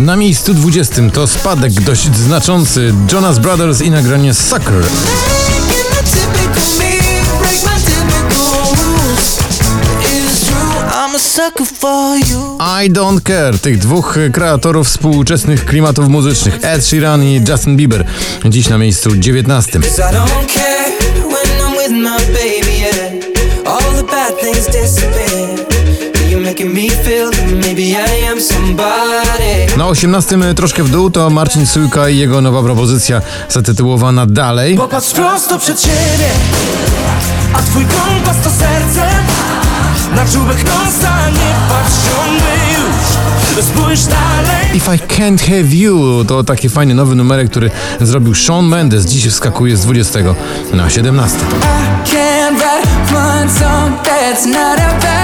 Na miejscu 20 to spadek dość znaczący. Jonas Brothers i nagranie Sucker. I Don't Care, tych dwóch kreatorów współczesnych klimatów muzycznych, Ed Sheeran i Justin Bieber, dziś na miejscu 19. Na 18 troszkę w dół to Marcin Sujka i jego nowa propozycja zatytułowana Dalej. Popatrz prosto przed siebie, a twój kompas to serce. Na czubek nosa nie patrz już, spójrz dalej. If I Can't Have You to taki fajny nowy numerek, który zrobił Shawn Mendes. Dziś wskakuje z 20 na 17. I can't write one song that's not about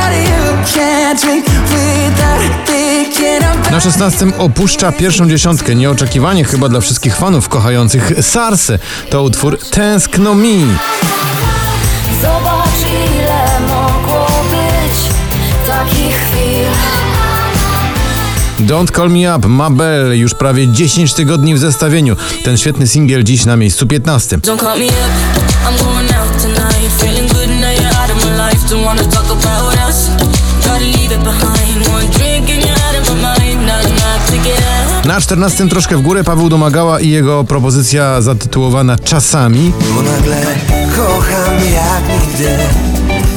Na 16 opuszcza pierwszą dziesiątkę. Nieoczekiwanie chyba dla wszystkich fanów kochających Sarsę. To utwór Tęskno Mi. Zobacz ile mogło być takich chwil Don't Call Me Up, Mabel, już prawie 10 tygodni w zestawieniu. Ten świetny singiel dziś na miejscu 15. Don't Na 14 troszkę w górę Paweł Domagała i jego propozycja zatytułowana Czasami. Bo nagle kocham jak nigdy.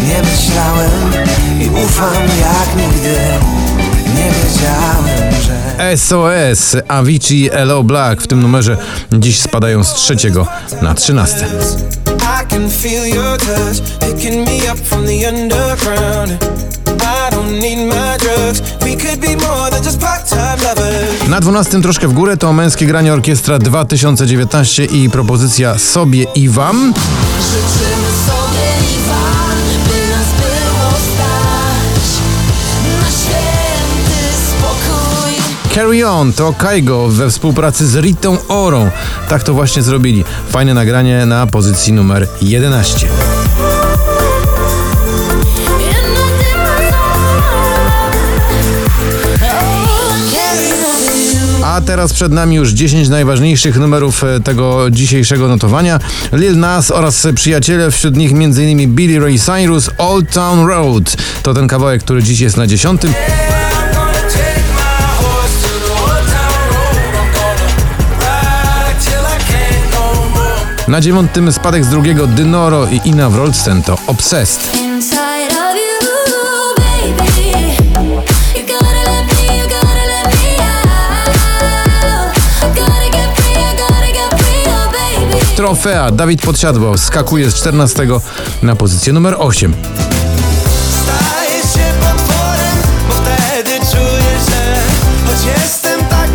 Nie myślałem i ufam jak nigdy. Nie wiedziałem, że SOS, Avicii, Hello Black w tym numerze dziś spadają z trzeciego na 13. I can feel your touch Picking me up from the underground. I don't need my drugs. We could be more than just lovers Na 12 troszkę w górę to męskie granie orkiestra 2019 i propozycja sobie i wam. Życzymy sobie i wam, by nas było stać Na święty spokój Carry On to Kaigo we współpracy z Ritą Orą. Tak to właśnie zrobili. Fajne nagranie na pozycji numer 11. teraz przed nami już 10 najważniejszych numerów e, tego dzisiejszego notowania. Lil Nas oraz przyjaciele, wśród nich m.in. Billy Ray Cyrus, Old Town Road. To ten kawałek, który dziś jest na 10. I'm gonna take my horse to the old town road I'm gonna ride till I can't more Na dziewiątym spadek z drugiego Dynoro i Ina Wroldsten to Obsessed. Trofea Dawid Podsiadło skakuje z 14 na pozycję numer 8. Staję się potworem, bo wtedy czuję, że Choć jestem tak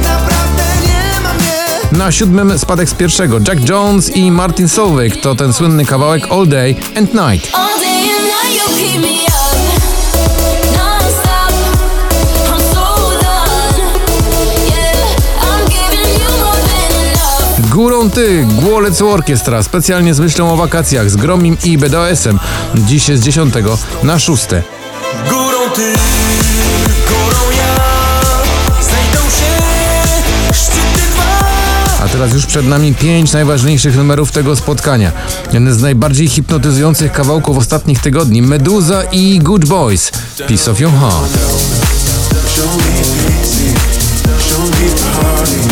Na siódmym spadek z pierwszego Jack Jones i Martin Solveig to ten słynny kawałek All Day and Night. Than enough Górą ty, Głolec Orkiestra, specjalnie z myślą o wakacjach z Gromim i BDOS-em. Dziś jest z 10 na 6. Górą ty, górą ja Znajdą się szczyty dwa A teraz już przed nami pięć najważniejszych numerów tego spotkania. Jeden z najbardziej hipnotyzujących kawałków ostatnich tygodni Meduza i Good Boys. Piece of Your Heart. Show me show me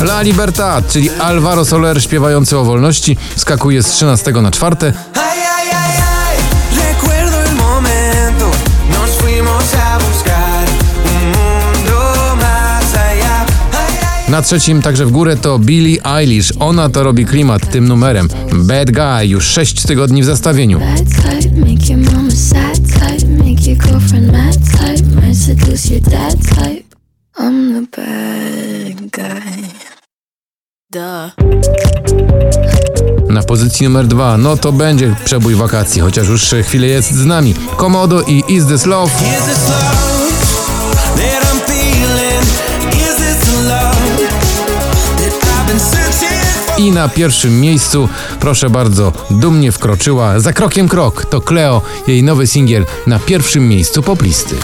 La Libertad, czyli Alvaro Soler śpiewający o wolności, skakuje z 13 na 4. Ay, ay, ay, ay Recuerdo el momento Nos fuimos a buscar Un mundo más allá Ay, ay, Na trzecim także w górę to Billie Eilish. Ona to robi klimat tym numerem. Bad Guy już 6 tygodni w zestawieniu. Bad type, make Na pozycji numer dwa, no to będzie przebój wakacji, chociaż już chwilę jest z nami. Komodo i Is This Love. Is this love that I'm feeling? Is this the love that I've been searching for? I na pierwszym miejscu, proszę bardzo, dumnie wkroczyła za krokiem krok. To Cleo, jej nowy singiel na pierwszym miejscu poplisty.